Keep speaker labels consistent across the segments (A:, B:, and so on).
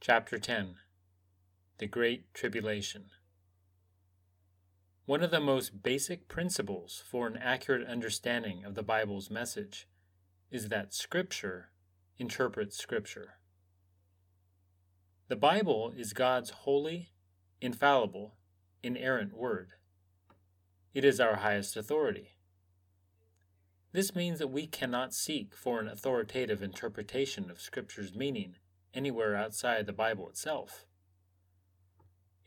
A: Chapter 10 The Great Tribulation. One of the most basic principles for an accurate understanding of the Bible's message is that Scripture interprets Scripture. The Bible is God's holy, infallible, inerrant word. It is our highest authority. This means that we cannot seek for an authoritative interpretation of Scripture's meaning anywhere outside the Bible itself.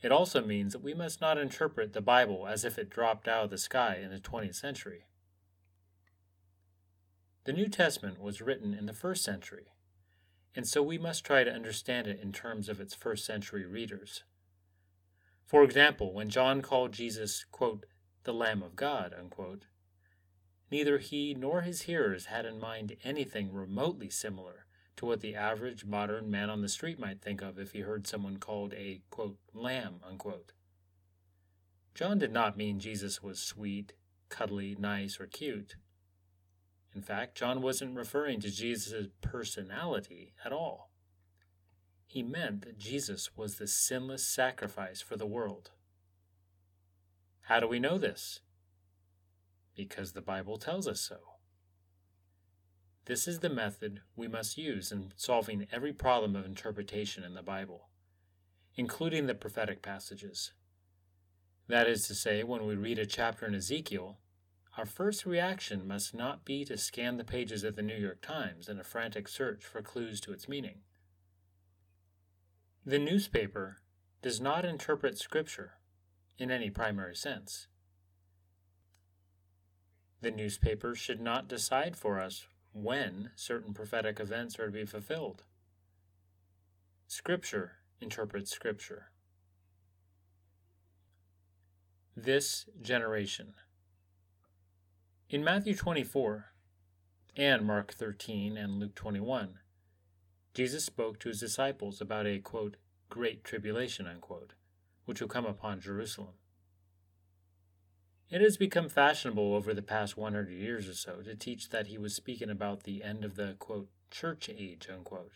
A: It also means that we must not interpret the Bible as if it dropped out of the sky in the 20th century. The New Testament was written in the first century, and so we must try to understand it in terms of its first century readers. For example, when John called Jesus, quote, the Lamb of God, unquote, neither he nor his hearers had in mind anything remotely similar to what the average modern man on the street might think of if he heard someone called a, quote, lamb, unquote. John did not mean Jesus was sweet, cuddly, nice, or cute. In fact, John wasn't referring to Jesus' personality at all. He meant that Jesus was the sinless sacrifice for the world. How do we know this? Because the Bible tells us so. This is the method we must use in solving every problem of interpretation in the Bible, including the prophetic passages. That is to say, when we read a chapter in Ezekiel, our first reaction must not be to scan the pages of the New York Times in a frantic search for clues to its meaning. The newspaper does not interpret Scripture in any primary sense. The newspaper should not decide for us when certain prophetic events are to be fulfilled. Scripture interprets Scripture. This generation. In Matthew 24 and Mark 13 and Luke 21, Jesus spoke to his disciples about a, quote, great tribulation, unquote, which will come upon Jerusalem. It has become fashionable over the past 100 years or so to teach that he was speaking about the end of the, quote, church age, unquote,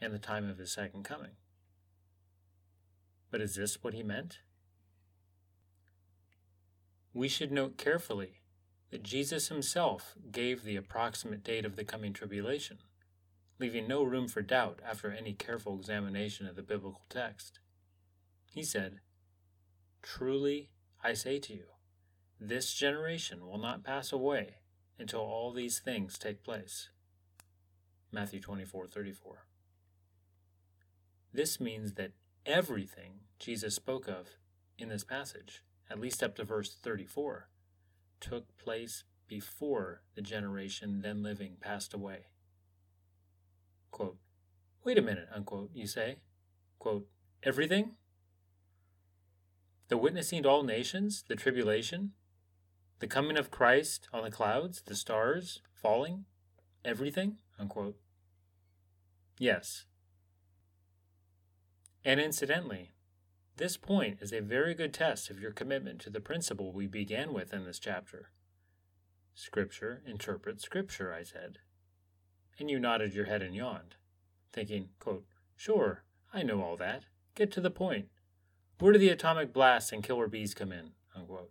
A: and the time of his second coming. But is this what he meant? We should note carefully that Jesus himself gave the approximate date of the coming tribulation, leaving no room for doubt after any careful examination of the biblical text. He said, Truly I say to you, this generation will not pass away until all these things take place. Matthew 24:34. This means that everything Jesus spoke of in this passage, at least up to verse 34, took place before the generation then living passed away. Quote, Wait a minute, unquote, you say? Quote, everything? The witnessing to all nations, the tribulation, the coming of Christ on the clouds, the stars falling, everything? Unquote. Yes. And incidentally, this point is a very good test of your commitment to the principle we began with in this chapter. Scripture interprets Scripture, I said. And you nodded your head and yawned, thinking, quote, Sure, I know all that. Get to the point. Where do the atomic blasts and killer bees come in? Unquote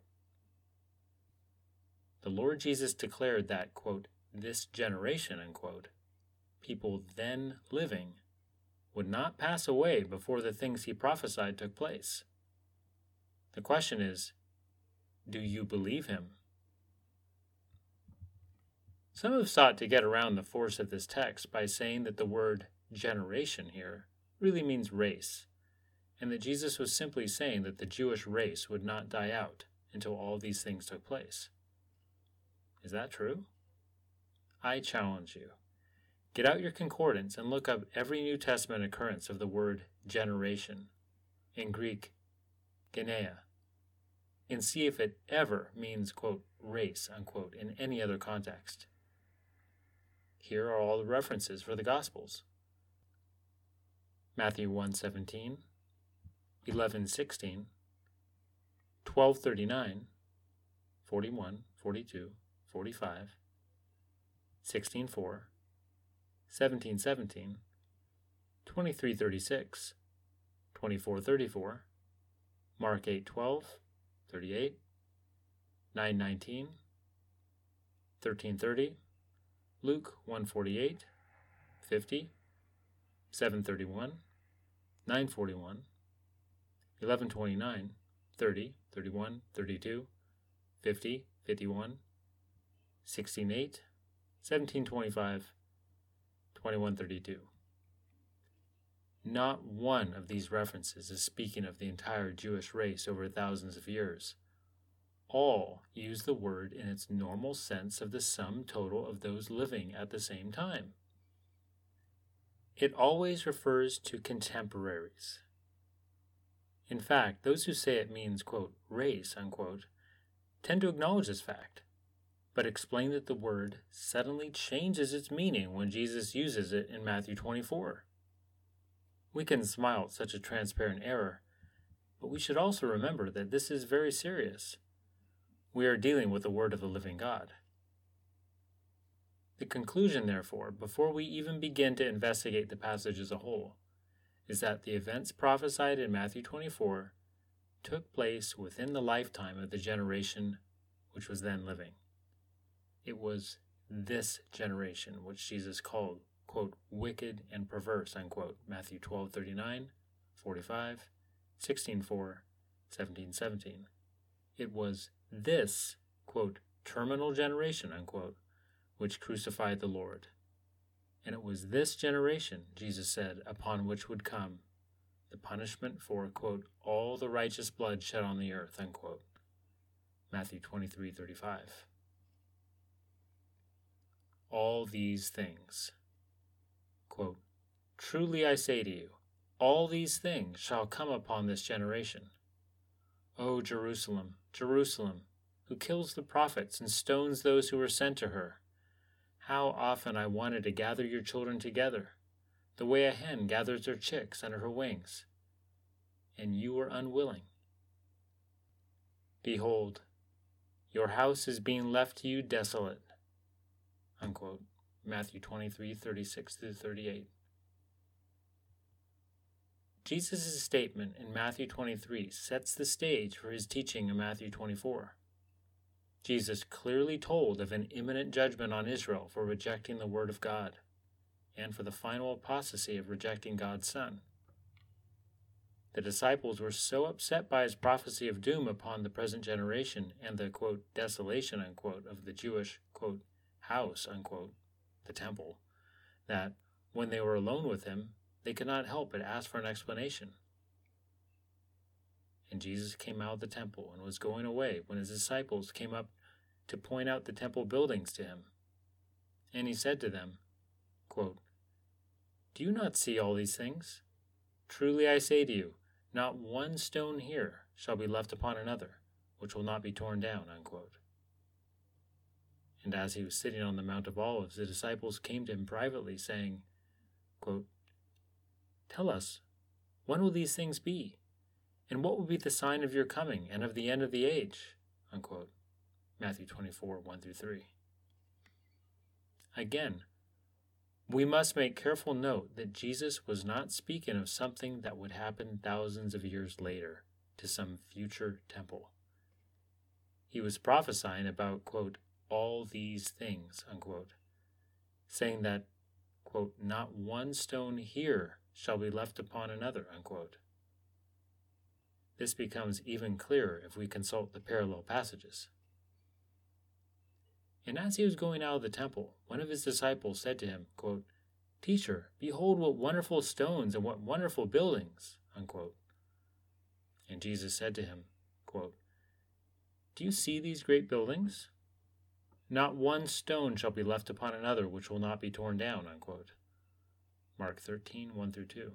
A: the Lord Jesus declared that, quote, this generation, unquote, people then living, would not pass away before the things he prophesied took place. The question is, do you believe him? Some have sought to get around the force of this text by saying that the word generation here really means race, and that Jesus was simply saying that the Jewish race would not die out until all these things took place. Is that true? I challenge you. Get out your concordance and look up every New Testament occurrence of the word generation, in Greek, genea, and see if it ever means, quote, race, unquote, in any other context. Here are all the references for the Gospels. Matthew 1:17, 11:16, 12:39, 41, 42, 45, 16 4, 17 17, 2336, 2434, Mark 812, 38, 919, 1330, Luke 148, 50, 731, 941, 1129, 30, 31, 32, 50, 51, 168, 1725, 2132. Not one of these references is speaking of the entire Jewish race over thousands of years. All use the word in its normal sense of the sum total of those living at the same time. It always refers to contemporaries. In fact, those who say it means, quote, race, unquote, tend to acknowledge this fact, but explain that the word suddenly changes its meaning when Jesus uses it in Matthew 24. We can smile at such a transparent error, but we should also remember that this is very serious. We are dealing with the Word of the living God. The conclusion, therefore, before we even begin to investigate the passage as a whole, is that the events prophesied in Matthew 24 took place within the lifetime of the generation which was then living. It was this generation which Jesus called quote, wicked and perverse, unquote, Matthew 12, 39, 45, 16, 4, 17, 17. It was this, quote, terminal generation, unquote, which crucified the Lord. And it was this generation, Jesus said, upon which would come the punishment for, quote, all the righteous blood shed on the earth, unquote. Matthew 23, 35. All these things Quote, Truly I say to you, all these things shall come upon this generation. O Jerusalem, Jerusalem, who kills the prophets and stones those who are sent to her. How often I wanted to gather your children together, the way a hen gathers her chicks under her wings, and you were unwilling. Behold, your house is being left to you desolate. Unquote. Matthew 23 36 through 38. Jesus' statement in Matthew 23 sets the stage for his teaching in Matthew 24. Jesus clearly told of an imminent judgment on Israel for rejecting the Word of God and for the final apostasy of rejecting God's Son. The disciples were so upset by his prophecy of doom upon the present generation and the quote, desolation unquote, of the Jewish quote, house unquote, the temple, that when they were alone with him, they could not help but ask for an explanation. And Jesus came out of the temple and was going away when his disciples came up to point out the temple buildings to him. And he said to them, quote, Do you not see all these things? Truly I say to you, not one stone here shall be left upon another, which will not be torn down. Unquote. And as he was sitting on the Mount of Olives, the disciples came to him privately, saying, quote, Tell us, when will these things be? And what will be the sign of your coming and of the end of the age? Unquote. Matthew 24, 1 through 3. Again, we must make careful note that Jesus was not speaking of something that would happen thousands of years later to some future temple. He was prophesying about, quote, all these things, unquote, saying that, quote, not one stone here shall be left upon another, unquote. This becomes even clearer if we consult the parallel passages. And as he was going out of the temple, one of his disciples said to him, quote, Teacher, behold what wonderful stones and what wonderful buildings. Unquote. And Jesus said to him, quote, Do you see these great buildings? Not one stone shall be left upon another which will not be torn down. Unquote. Mark 13, 1 through 2.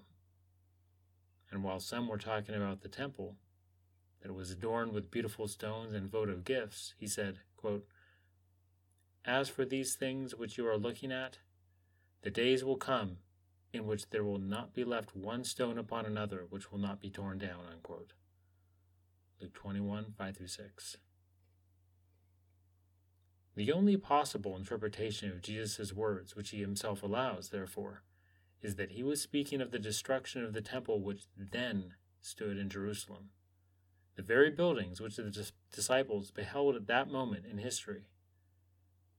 A: And while some were talking about the temple, that was adorned with beautiful stones and votive gifts, he said, quote, As for these things which you are looking at, the days will come in which there will not be left one stone upon another which will not be torn down. Unquote. Luke 21, 5 through 6. The only possible interpretation of Jesus' words, which he himself allows, therefore, is that he was speaking of the destruction of the temple which then stood in Jerusalem, the very buildings which the disciples beheld at that moment in history.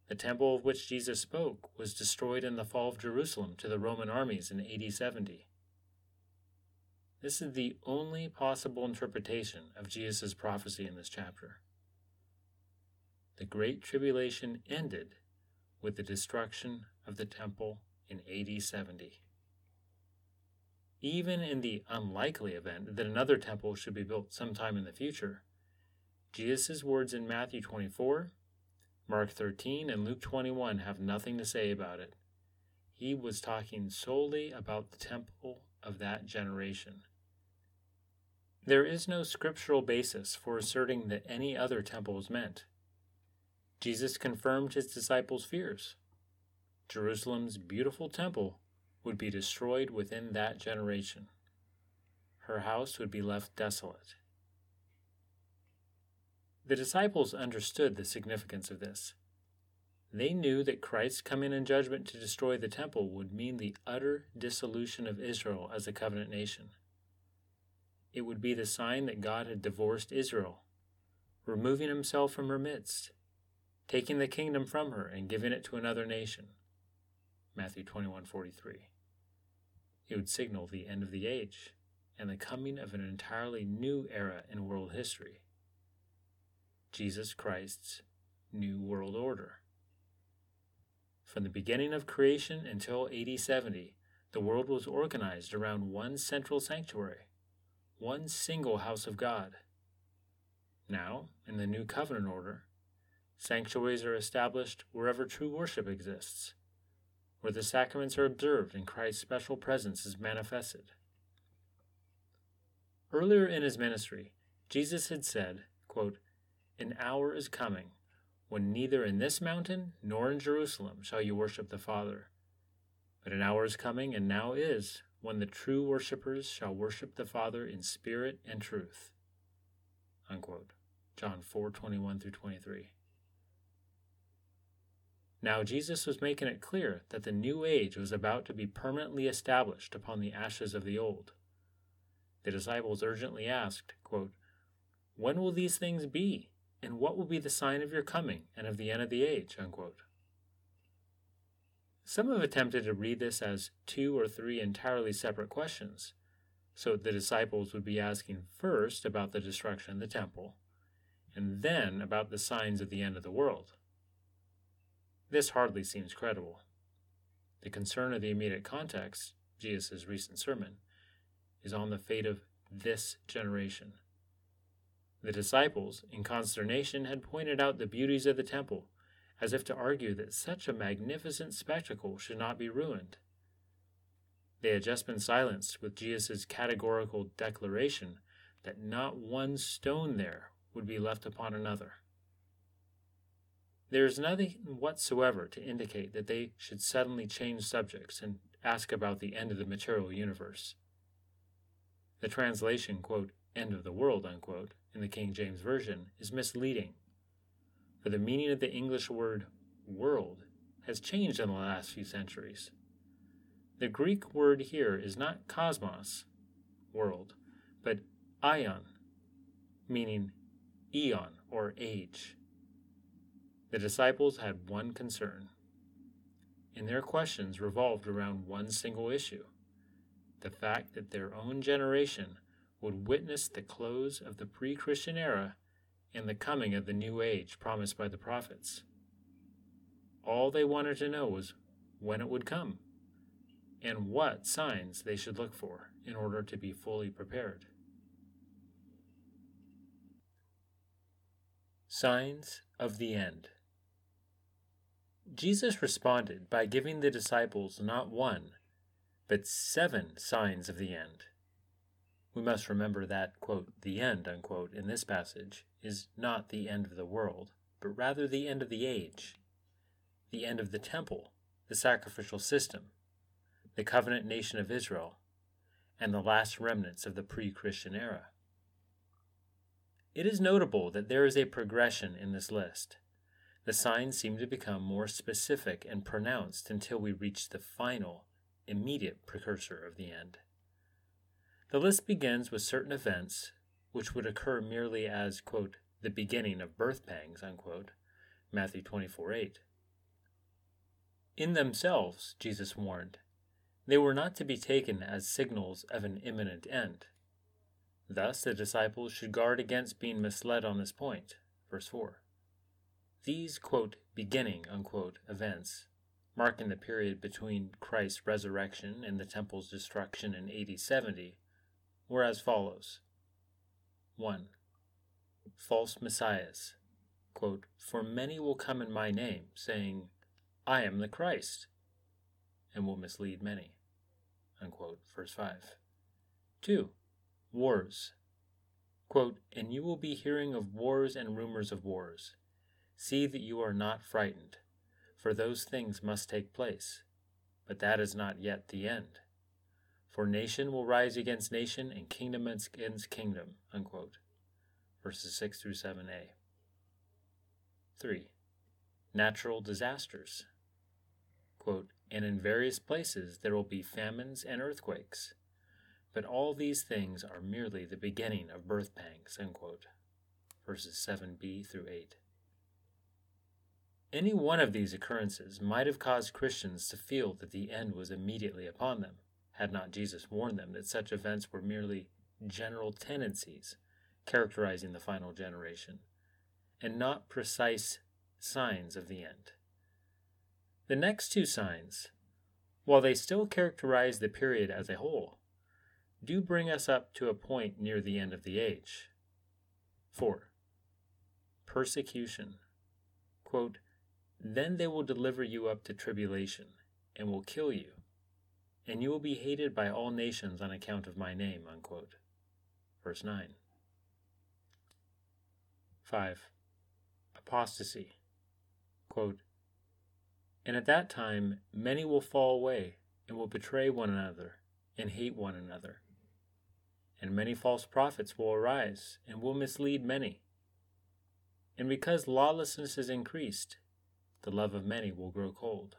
A: The temple of which Jesus spoke was destroyed in the fall of Jerusalem to the Roman armies in AD 70. This is the only possible interpretation of Jesus' prophecy in this chapter. The Great Tribulation ended with the destruction of the temple in AD 70. Even in the unlikely event that another temple should be built sometime in the future, Jesus' words in Matthew 24, Mark 13, and Luke 21 have nothing to say about it. He was talking solely about the temple of that generation. There is no scriptural basis for asserting that any other temple is meant. Jesus confirmed his disciples' fears. Jerusalem's beautiful temple would be destroyed within that generation. Her house would be left desolate. The disciples understood the significance of this. They knew that Christ's coming in judgment to destroy the temple would mean the utter dissolution of Israel as a covenant nation. It would be the sign that God had divorced Israel, removing himself from her midst, taking the kingdom from her and giving it to another nation. Matthew 21:43. It would signal the end of the age and the coming of an entirely new era in world history. Jesus Christ's new world order. From the beginning of creation until AD 70, the world was organized around one central sanctuary, one single house of God. Now, in the new covenant order, sanctuaries are established wherever true worship exists where the sacraments are observed and Christ's special presence is manifested. Earlier in his ministry, Jesus had said, quote, An hour is coming when neither in this mountain nor in Jerusalem shall you worship the Father. But an hour is coming, and now is, when the true worshippers shall worship the Father in spirit and truth. Unquote. John 4 21 through 23. Now Jesus was making it clear that the new age was about to be permanently established upon the ashes of the old. The disciples urgently asked, quote, When will these things be? And what will be the sign of your coming and of the end of the age? Unquote. Some have attempted to read this as two or three entirely separate questions, so the disciples would be asking first about the destruction of the temple, and then about the signs of the end of the world. This hardly seems credible. The concern of the immediate context, Jesus' recent sermon, is on the fate of this generation. The disciples, in consternation, had pointed out the beauties of the temple, as if to argue that such a magnificent spectacle should not be ruined. They had just been silenced with Jesus' categorical declaration that not one stone there would be left upon another. There is nothing whatsoever to indicate that they should suddenly change subjects and ask about the end of the material universe. The translation, quote, end of the world, unquote, in the King James Version is misleading, for the meaning of the English word world has changed in the last few centuries. The Greek word here is not cosmos, world, but aion, meaning eon or age. The disciples had one concern, and their questions revolved around one single issue the fact that their own generation would witness the close of the pre Christian era and the coming of the new age promised by the prophets. All they wanted to know was when it would come and what signs they should look for in order to be fully prepared. Signs of the End Jesus responded by giving the disciples not one, but seven signs of the end. We must remember that, quote, the end, unquote, in this passage is not the end of the world, but rather the end of the age, the end of the temple, the sacrificial system, the covenant nation of Israel, and the last remnants of the pre Christian era. It is notable that there is a progression in this list. The signs seem to become more specific and pronounced until we reach the final immediate precursor of the end. The list begins with certain events which would occur merely as, quote, the beginning of birth pangs, unquote, Matthew 24 8. In themselves, Jesus warned, they were not to be taken as signals of an imminent end. Thus, the disciples should guard against being misled on this point. Verse 4. These, quote, beginning, unquote, events, marking the period between Christ's resurrection and the temple's destruction in AD 70, were as follows 1. False messiahs. Quote, For many will come in my name, saying, I am the Christ, and will mislead many. Unquote, verse 5. 2. Wars. Quote, And you will be hearing of wars and rumors of wars. See that you are not frightened, for those things must take place, but that is not yet the end. For nation will rise against nation and kingdom against kingdom. Unquote. Verses 6 through 7a. 3. Natural disasters. Quote, and in various places there will be famines and earthquakes. But all these things are merely the beginning of birth pangs. Unquote. Verses 7b through 8. Any one of these occurrences might have caused Christians to feel that the end was immediately upon them had not Jesus warned them that such events were merely general tendencies characterizing the final generation, and not precise signs of the end. The next two signs, while they still characterize the period as a whole, do bring us up to a point near the end of the age. 4. Persecution. Quote, then they will deliver you up to tribulation, and will kill you and you will be hated by all nations on account of my name. Unquote. Verse 9. 5. Apostasy. Quote, and at that time many will fall away and will betray one another and hate one another. And many false prophets will arise and will mislead many. And because lawlessness is increased, the love of many will grow cold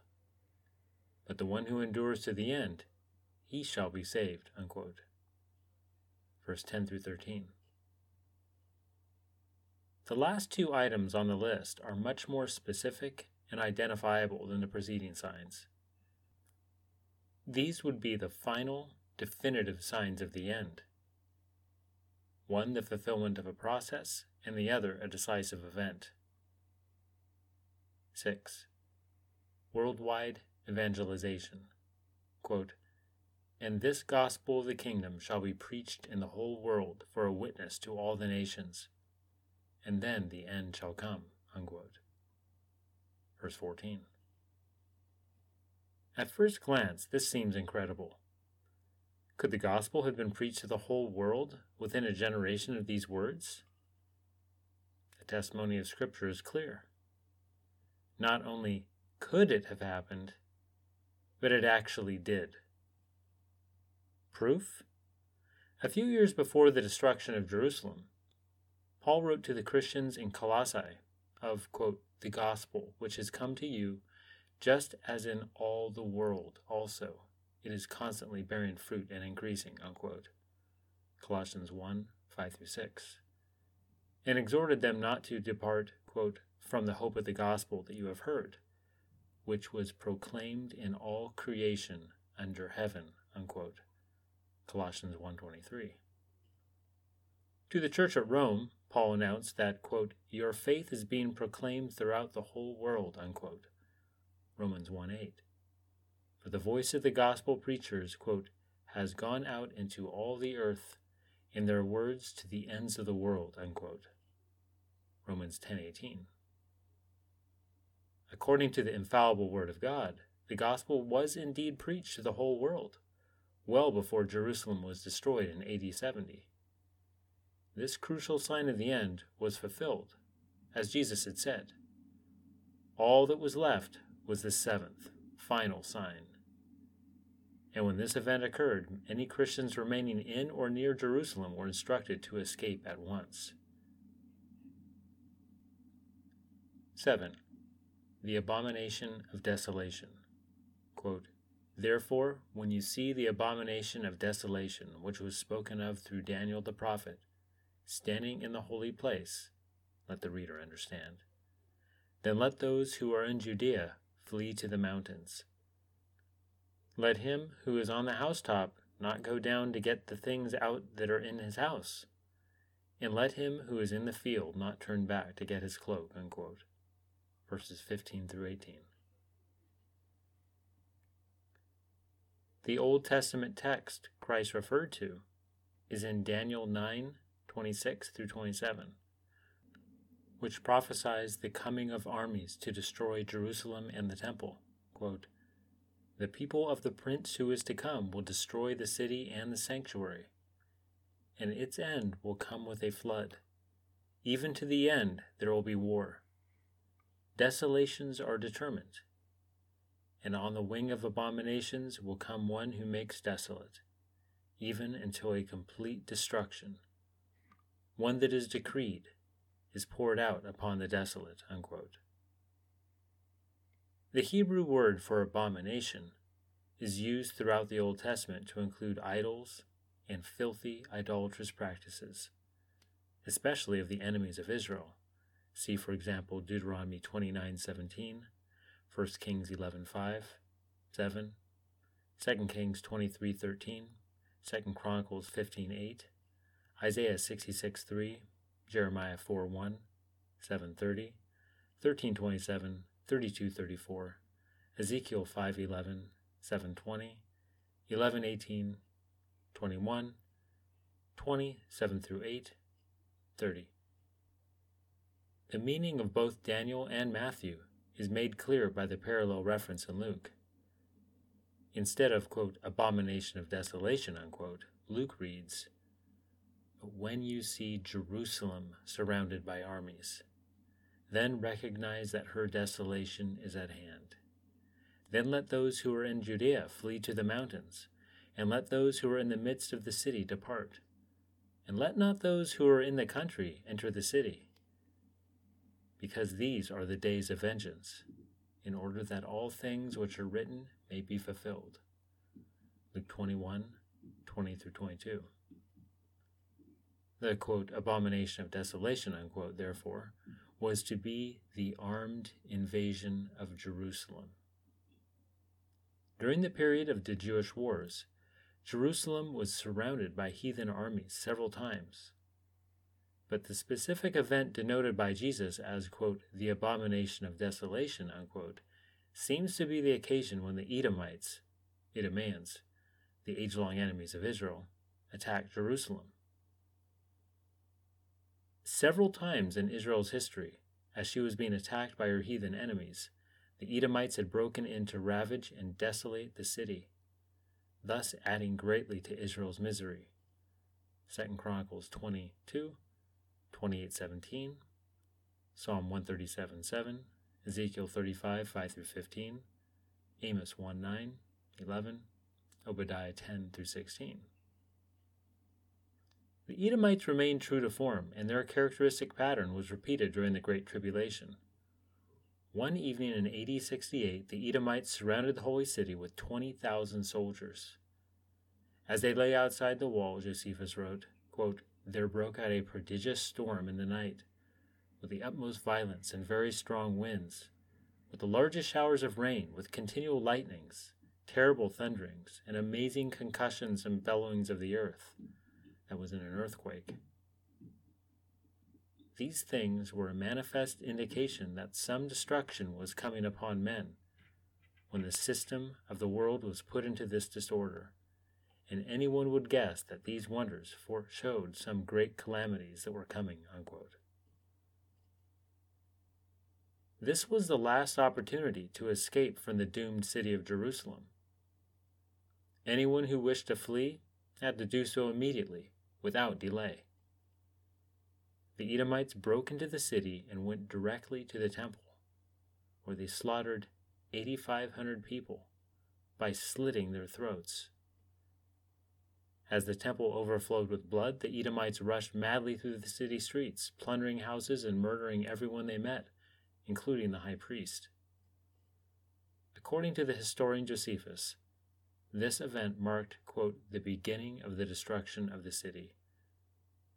A: but the one who endures to the end, he shall be saved. Unquote. Verse 10 through 13. The last two items on the list are much more specific and identifiable than the preceding signs. These would be the final, definitive signs of the end. One, the fulfillment of a process, and the other, a decisive event. 6. Worldwide evangelization. Quote, and this gospel of the kingdom shall be preached in the whole world for a witness to all the nations, and then the end shall come. Unquote. Verse 14. At first glance, this seems incredible. Could the gospel have been preached to the whole world within a generation of these words? The testimony of Scripture is clear. Not only could it have happened, but it actually did. Proof? A few years before the destruction of Jerusalem, Paul wrote to the Christians in Colossae of, quote, the gospel which has come to you, just as in all the world also. It is constantly bearing fruit and increasing, unquote. Colossians 1 5 through 6. And exhorted them not to depart, quote, from the hope of the gospel that you have heard which was proclaimed in all creation under heaven. Unquote. Colossians 1.23 To the church at Rome, Paul announced that, quote, Your faith is being proclaimed throughout the whole world. Unquote. Romans 1.8 For the voice of the gospel preachers, quote, has gone out into all the earth in their words to the ends of the world. Unquote. Romans 10.18 According to the infallible Word of God, the gospel was indeed preached to the whole world, well before Jerusalem was destroyed in AD 70. This crucial sign of the end was fulfilled, as Jesus had said. All that was left was the seventh, final sign. And when this event occurred, any Christians remaining in or near Jerusalem were instructed to escape at once. 7 the abomination of desolation. Quote, Therefore, when you see the abomination of desolation, which was spoken of through Daniel the prophet, standing in the holy place, let the reader understand. Then let those who are in Judea flee to the mountains. Let him who is on the housetop not go down to get the things out that are in his house. And let him who is in the field not turn back to get his cloak. Unquote. Verses 15 through 18. The Old Testament text Christ referred to is in Daniel 9 26 through 27, which prophesies the coming of armies to destroy Jerusalem and the temple. Quote, the people of the prince who is to come will destroy the city and the sanctuary, and its end will come with a flood. Even to the end there will be war. Desolations are determined and on the wing of abominations will come one who makes desolate, even until a complete destruction. One that is decreed is poured out upon the desolate. Unquote. The Hebrew word for abomination is used throughout the Old Testament to include idols and filthy idolatrous practices, especially of the enemies of Israel. See, for example, Deuteronomy 29:17, 1 Kings 11:5, 7, 2 Kings 23:13, 2 Chronicles 15:8, Isaiah 66:3, Jeremiah 4:1, 7:30, 13:27, 32:34, Ezekiel 5:11, 7:20, 11:18, 21, 20, 7 through 8, 30. The meaning of both Daniel and Matthew is made clear by the parallel reference in Luke. Instead of, quote, abomination of desolation, unquote, Luke reads, But when you see Jerusalem surrounded by armies, then recognize that her desolation is at hand. Then let those who are in Judea flee to the mountains, and let those who are in the midst of the city depart. And let not those who are in the country enter the city because these are the days of vengeance, in order that all things which are written may be fulfilled. Luke 21 20 through 22. The quote, abomination of desolation, unquote, therefore, was to be the armed invasion of Jerusalem. During the period of the Jewish wars, Jerusalem was surrounded by heathen armies several times but the specific event denoted by Jesus as, quote, the abomination of desolation, unquote, seems to be the occasion when the Edomites, Idumeans, the age long enemies of Israel, attacked Jerusalem. Several times in Israel's history, as she was being attacked by her heathen enemies, the Edomites had broken in to ravage and desolate the city, thus adding greatly to Israel's misery. 2 Chronicles 22 28:17, Psalm 137:7, Ezekiel 35 5 through 15, Amos 1 9, 11, Obadiah 10 through 16. The Edomites remained true to form, and their characteristic pattern was repeated during the Great Tribulation. One evening in AD 68, the Edomites surrounded the holy city with 20,000 soldiers. As they lay outside the wall, Josephus wrote, quote, there broke out a prodigious storm in the night, with the utmost violence and very strong winds, with the largest showers of rain, with continual lightnings, terrible thunderings, and amazing concussions and bellowings of the earth. That was in an earthquake. These things were a manifest indication that some destruction was coming upon men when the system of the world was put into this disorder and anyone would guess that these wonders foreshowed some great calamities that were coming. Unquote. This was the last opportunity to escape from the doomed city of Jerusalem. Anyone who wished to flee had to do so immediately, without delay. The Edomites broke into the city and went directly to the temple, where they slaughtered 8,500 people by slitting their throats. As the temple overflowed with blood, the Edomites rushed madly through the city streets, plundering houses and murdering everyone they met, including the high priest. According to the historian Josephus, this event marked, quote, the beginning of the destruction of the city.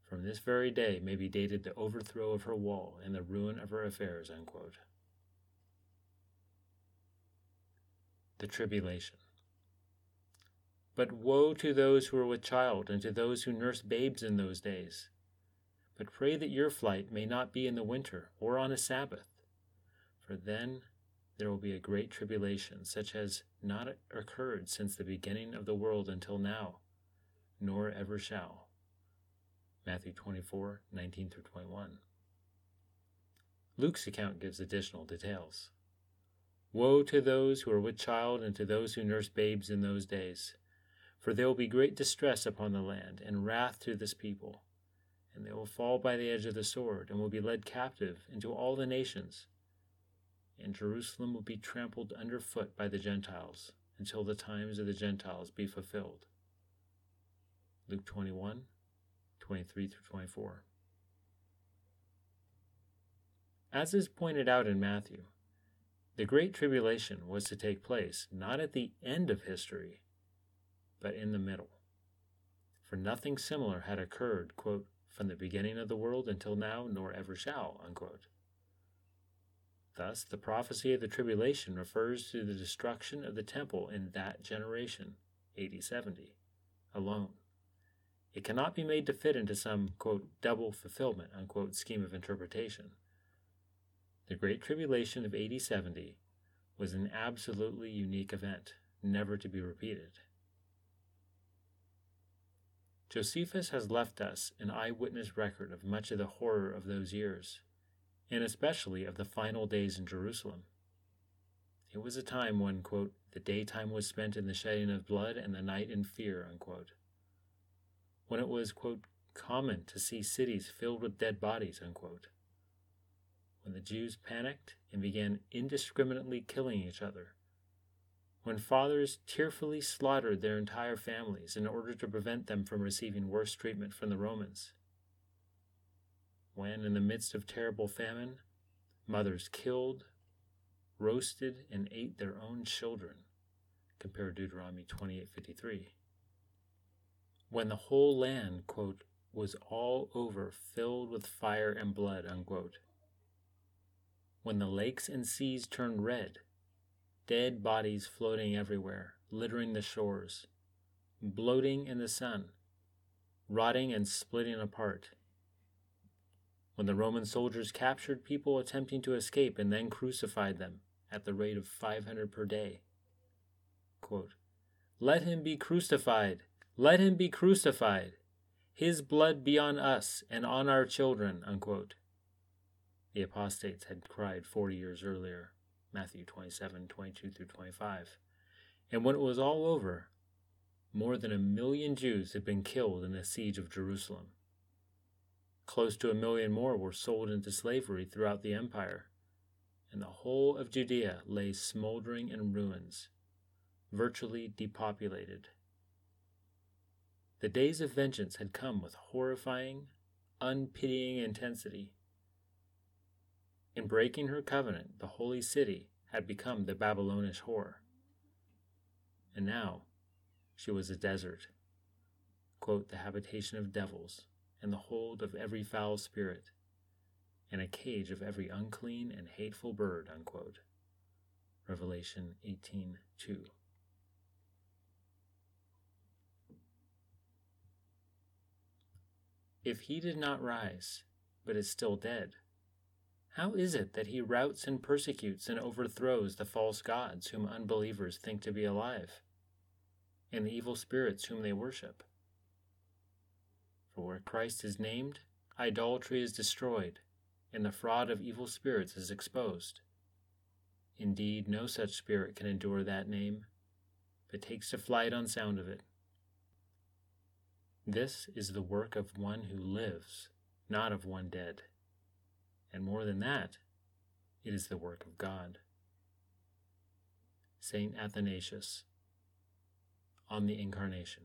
A: From this very day may be dated the overthrow of her wall and the ruin of her affairs, unquote. The tribulation. But woe to those who are with child and to those who nurse babes in those days. But pray that your flight may not be in the winter or on a Sabbath, for then there will be a great tribulation, such as not occurred since the beginning of the world until now, nor ever shall. Matthew 24, 19 through 21. Luke's account gives additional details. Woe to those who are with child and to those who nurse babes in those days, for there will be great distress upon the land, and wrath to this people, and they will fall by the edge of the sword, and will be led captive into all the nations and Jerusalem will be trampled underfoot by the Gentiles until the times of the Gentiles be fulfilled. Luke 21, 23 through 24. As is pointed out in Matthew, the Great Tribulation was to take place not at the end of history, but in the middle. For nothing similar had occurred, quote, from the beginning of the world until now, nor ever shall, unquote. Thus, the prophecy of the tribulation refers to the destruction of the temple in that generation, AD 70, alone. It cannot be made to fit into some, quote, double fulfillment, unquote, scheme of interpretation. The Great Tribulation of AD 70 was an absolutely unique event, never to be repeated. Josephus has left us an eyewitness record of much of the horror of those years and especially of the final days in Jerusalem. It was a time when, quote, the daytime was spent in the shedding of blood and the night in fear, unquote. When it was, quote, common to see cities filled with dead bodies, unquote. When the Jews panicked and began indiscriminately killing each other. When fathers tearfully slaughtered their entire families in order to prevent them from receiving worse treatment from the Romans when, in the midst of terrible famine, mothers killed, roasted, and ate their own children. Compare Deuteronomy 28:53. When the whole land, quote, was all over filled with fire and blood, unquote. When the lakes and seas turned red, dead bodies floating everywhere, littering the shores, bloating in the sun, rotting and splitting apart, when the Roman soldiers captured people attempting to escape and then crucified them at the rate of 500 per day. Quote, Let him be crucified! Let him be crucified! His blood be on us and on our children! Unquote. The apostates had cried 40 years earlier, Matthew 27 22 through 25. And when it was all over, more than a million Jews had been killed in the siege of Jerusalem. Close to a million more were sold into slavery throughout the empire, and the whole of Judea lay smoldering in ruins, virtually depopulated. The days of vengeance had come with horrifying, unpitying intensity. In breaking her covenant, the holy city had become the Babylonish whore. And now she was a desert, quote, the habitation of devils, and the hold of every foul spirit, and a cage of every unclean and hateful bird. Unquote. Revelation 18:2. If he did not rise, but is still dead, how is it that he routs and persecutes and overthrows the false gods whom unbelievers think to be alive, and the evil spirits whom they worship? For where Christ is named, idolatry is destroyed, and the fraud of evil spirits is exposed. Indeed, no such spirit can endure that name, but takes to flight on sound of it. This is the work of one who lives, not of one dead. And more than that, it is the work of God. St. Athanasius on the Incarnation.